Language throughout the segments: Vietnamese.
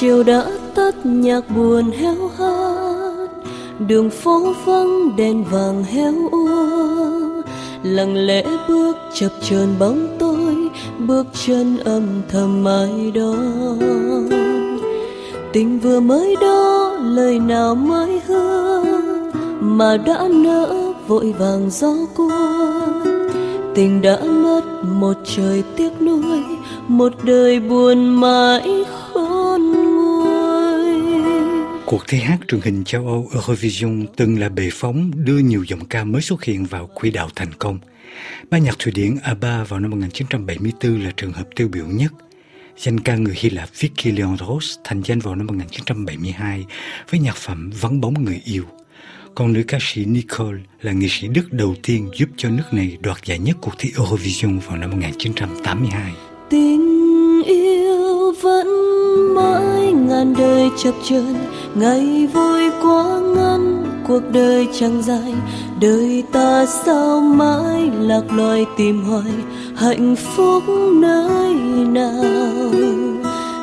chiều đã tắt nhạc buồn héo hát. Đường phố vắng, đèn vàng héo úa lặng lẽ bước chập chờn bóng tôi, bước chân âm thầm ai đó tình vừa mới đó, lời nào mới hứa mà đã nỡ vội vàng gió cuốn. Tình đã mất một trời tiếc nuối, một đời buồn mãi khó Cuộc thi hát truyền hình châu Âu Eurovision từng là bệ phóng đưa nhiều giọng ca mới xuất hiện vào quỹ đạo thành công. Ban nhạc Thụy Điển ABBA vào năm 1974 là trường hợp tiêu biểu nhất. Danh ca người Hy Lạp Vicky Leandros thành danh vào năm 1972 với nhạc phẩm Vắng bóng người yêu. Còn nữ ca sĩ Nicole là nghệ sĩ Đức đầu tiên giúp cho nước này đoạt giải nhất cuộc thi Eurovision vào năm 1982. tình yêu vẫn mãi ngàn đời chập chờn ngày vui quá ngắn, cuộc đời chẳng dài. Đời ta sao mãi lạc loài tìm hoài, hạnh phúc nơi nào?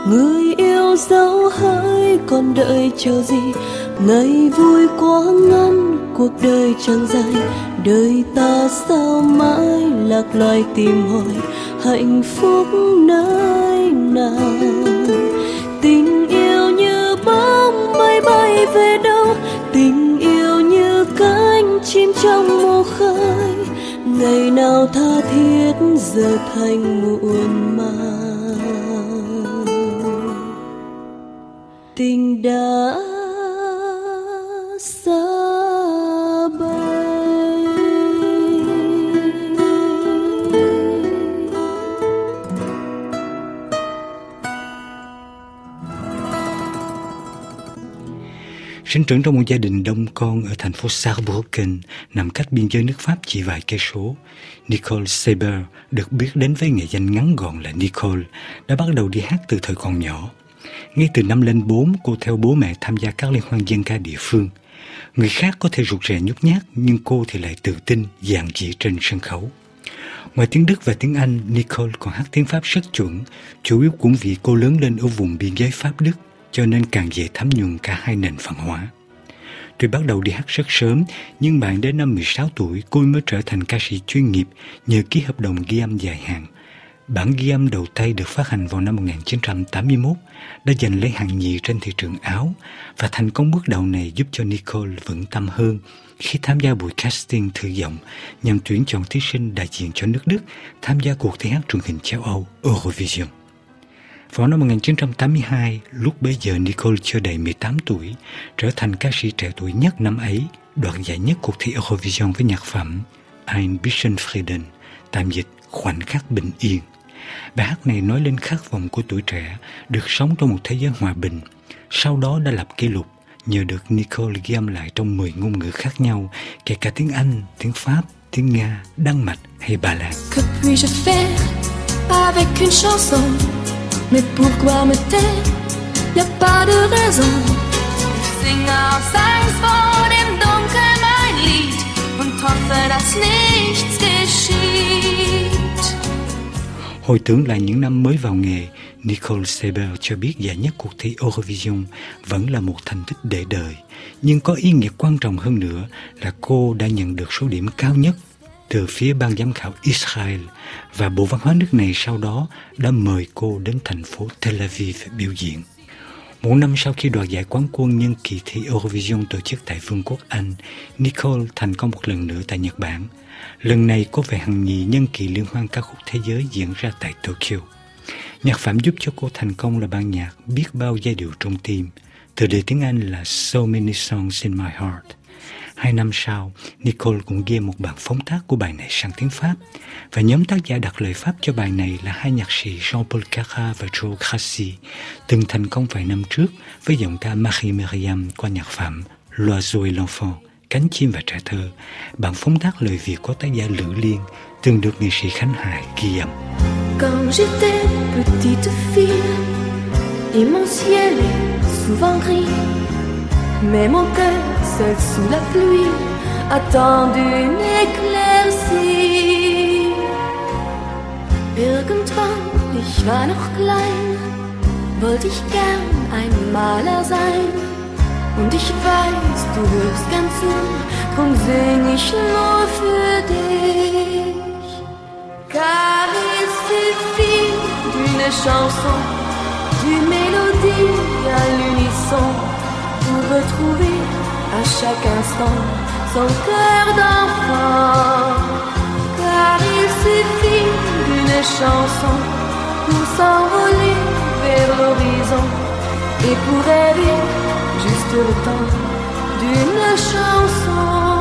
Người yêu dấu hỡi còn đợi chờ gì? Ngày vui quá ngắn, cuộc đời chẳng dài. Đời ta sao mãi lạc loài tìm hoài, hạnh phúc nơi nào? Tình trong mùa khơi. Ngày nào tha thiết giờ thành muộn màng. Tình đã trưởng trong một gia đình đông con ở thành phố Saarbrücken, nằm cách biên giới nước Pháp chỉ vài cây số. Nicole Saber được biết đến với nghệ danh ngắn gọn là Nicole, đã bắt đầu đi hát từ thời còn nhỏ. Ngay từ năm lên 4, cô theo bố mẹ tham gia các liên hoan dân ca địa phương. Người khác có thể rụt rè nhút nhát, nhưng cô thì lại tự tin, dàn dị trên sân khấu. Ngoài tiếng Đức và tiếng Anh, Nicole còn hát tiếng Pháp rất chuẩn, chủ yếu cũng vì cô lớn lên ở vùng biên giới Pháp-Đức, cho nên càng dễ thấm nhuần cả hai nền văn hóa. Tôi bắt đầu đi hát rất sớm, nhưng bạn đến năm 16 tuổi cô mới trở thành ca sĩ chuyên nghiệp nhờ ký hợp đồng ghi âm dài hạn. Bản ghi âm đầu tay được phát hành vào năm 1981 đã giành lấy hạng nhì trên thị trường Áo và thành công bước đầu này giúp cho Nicole vững tâm hơn khi tham gia buổi casting thử giọng nhằm tuyển chọn thí sinh đại diện cho nước Đức tham gia cuộc thi hát truyền hình châu Âu Eurovision. Vào năm 1982, lúc bấy giờ Nicole chưa đầy 18 tuổi, trở thành ca sĩ trẻ tuổi nhất năm ấy, đoạt giải nhất cuộc thi Eurovision với nhạc phẩm Ein bisschen Frieden, tạm dịch khoảnh khắc bình yên. Bài hát này nói lên khát vọng của tuổi trẻ được sống trong một thế giới hòa bình. Sau đó đã lập kỷ lục nhờ được Nicole ghi âm lại trong 10 ngôn ngữ khác nhau, kể cả tiếng Anh, tiếng Pháp, tiếng Nga, Đan Mạch hay Ba Lan. Mais pourquoi me taire? Y a pas de raison. Sing our songs vor dem Dunkeln mein Lied Und hoffe, dass nichts geschieht Hồi tưởng lại những năm mới vào nghề, Nicole Seber cho biết giải nhất cuộc thi Eurovision vẫn là một thành tích để đời. Nhưng có ý nghĩa quan trọng hơn nữa là cô đã nhận được số điểm cao nhất từ phía ban giám khảo Israel và Bộ Văn hóa nước này sau đó đã mời cô đến thành phố Tel Aviv biểu diễn. Một năm sau khi đoạt giải quán quân nhân kỳ thi Eurovision tổ chức tại Vương quốc Anh, Nicole thành công một lần nữa tại Nhật Bản. Lần này cô về hằng nhì nhân kỳ liên hoan ca khúc thế giới diễn ra tại Tokyo. Nhạc phẩm giúp cho cô thành công là ban nhạc biết bao giai điệu trong tim. Từ đề tiếng Anh là So Many Songs in My Heart. Hai năm sau, Nicole cũng ghi một bản phóng tác của bài này sang tiếng Pháp và nhóm tác giả đặt lời Pháp cho bài này là hai nhạc sĩ Jean-Paul Cara và Joe Grassi từng thành công vài năm trước với giọng ca Marie Myriam qua nhạc phẩm L'oiseau et l'enfant, cánh chim và trẻ thơ. Bản phóng tác lời Việt của tác giả Lữ Liên từng được nghệ sĩ Khánh Hải ghi âm. Quand j'étais petite fille Et mon ciel est souvent gris Mais mon cœur seul sous la pluie Attend une éclaircie Irgendwann, ich war noch klein wollte ich gern ein Maler sein. Und ich weiß, du hörst ganz zu, drum sing ich nur für dich. Car il suffit d'une chanson, d'une mélodie à l'unisson pour retrouver à chaque instant son cœur d'enfant. Car il suffit d'une chanson pour s'envoler vers l'horizon et pour rêver juste le temps d'une chanson.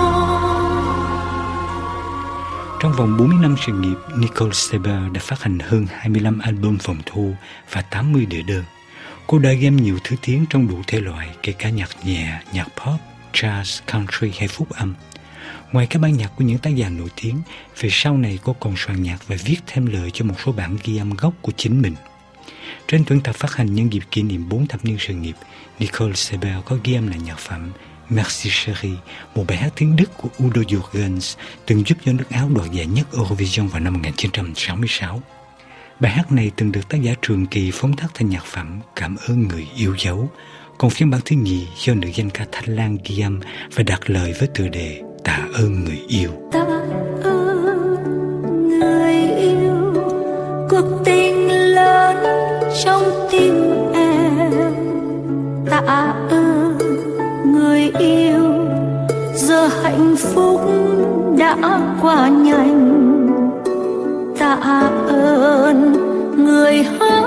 Trong vòng 40 năm sự nghiệp, Nicole Seber đã phát hành hơn 25 album phòng thu và 80 đĩa đơn. Cô đã game nhiều thứ tiếng trong đủ thể loại, kể cả nhạc nhẹ, nhạc pop, jazz, country hay phúc âm. Ngoài các ban nhạc của những tác giả nổi tiếng, về sau này cô còn soạn nhạc và viết thêm lời cho một số bản ghi âm gốc của chính mình. Trên tuần tập phát hành nhân dịp kỷ niệm 4 thập niên sự nghiệp, Nicole Seber có ghi âm lại nhạc phẩm Merci Chérie, một bài hát tiếng Đức của Udo Jürgens từng giúp cho nước Áo đoạt giải nhất Eurovision vào năm 1966. Bài hát này từng được tác giả Trường Kỳ phóng tác thành nhạc phẩm Cảm ơn người yêu dấu, còn phiên bản thứ nhì do nữ danh ca Thanh Lan ghi âm và đặt lời với tựa đề Tạ ơn người yêu. Tạ ơn người yêu, cuộc tình lớn trong tim em. Tạ ơn người yêu, giờ hạnh phúc đã qua nhanh. Tạ ơn. Người hỡi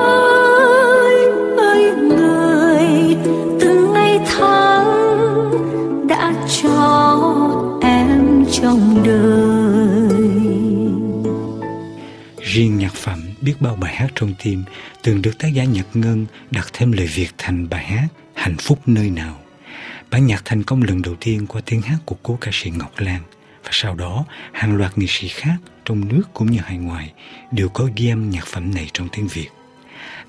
ơi, người, từng ngày tháng đã cho em trong đời. Riêng nhạc phẩm biết bao bài hát trong tim từng được tác giả Nhật Ngân đặt thêm lời Việt thành bài hát Hạnh phúc nơi nào. Bản nhạc thành công lần đầu tiên qua tiếng hát của cố ca sĩ Ngọc Lan và sau đó hàng loạt nghệ sĩ khác trong nước cũng như hải ngoại đều có ghi âm nhạc phẩm này trong tiếng Việt.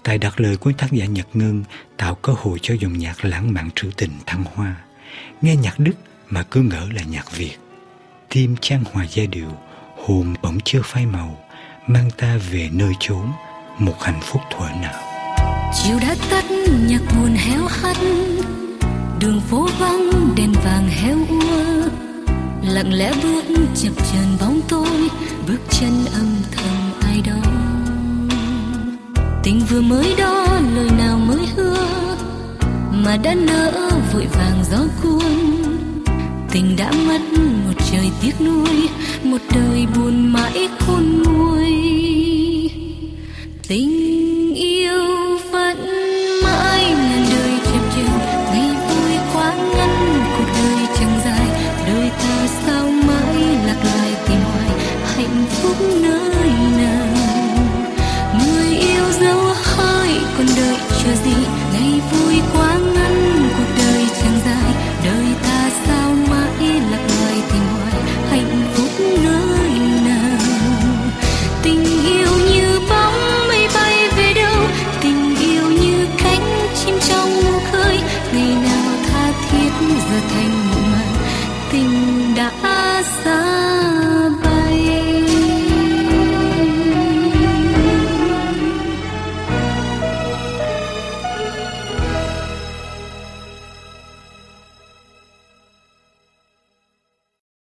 Tài đặt lời của tác giả Nhật Ngân tạo cơ hội cho dòng nhạc lãng mạn trữ tình thăng hoa. Nghe nhạc Đức mà cứ ngỡ là nhạc Việt. Tim trang hòa giai điệu, hồn bỗng chưa phai màu, mang ta về nơi chốn, một hạnh phúc thuở nào. Chiều đã tắt nhạc buồn héo hắt Đường phố vắng đèn vàng héo úa Lặng lẽ bước chập chờn bóng tối Bước chân âm thầm ai đó. Tình vừa mới đó, lời nào mới hứa, Mà đã nỡ vội vàng gió cuốn. Tình đã mất một trời tiếc nuối, Một đời buồn mãi khôn nguôi. Tình yêu Tình đã xa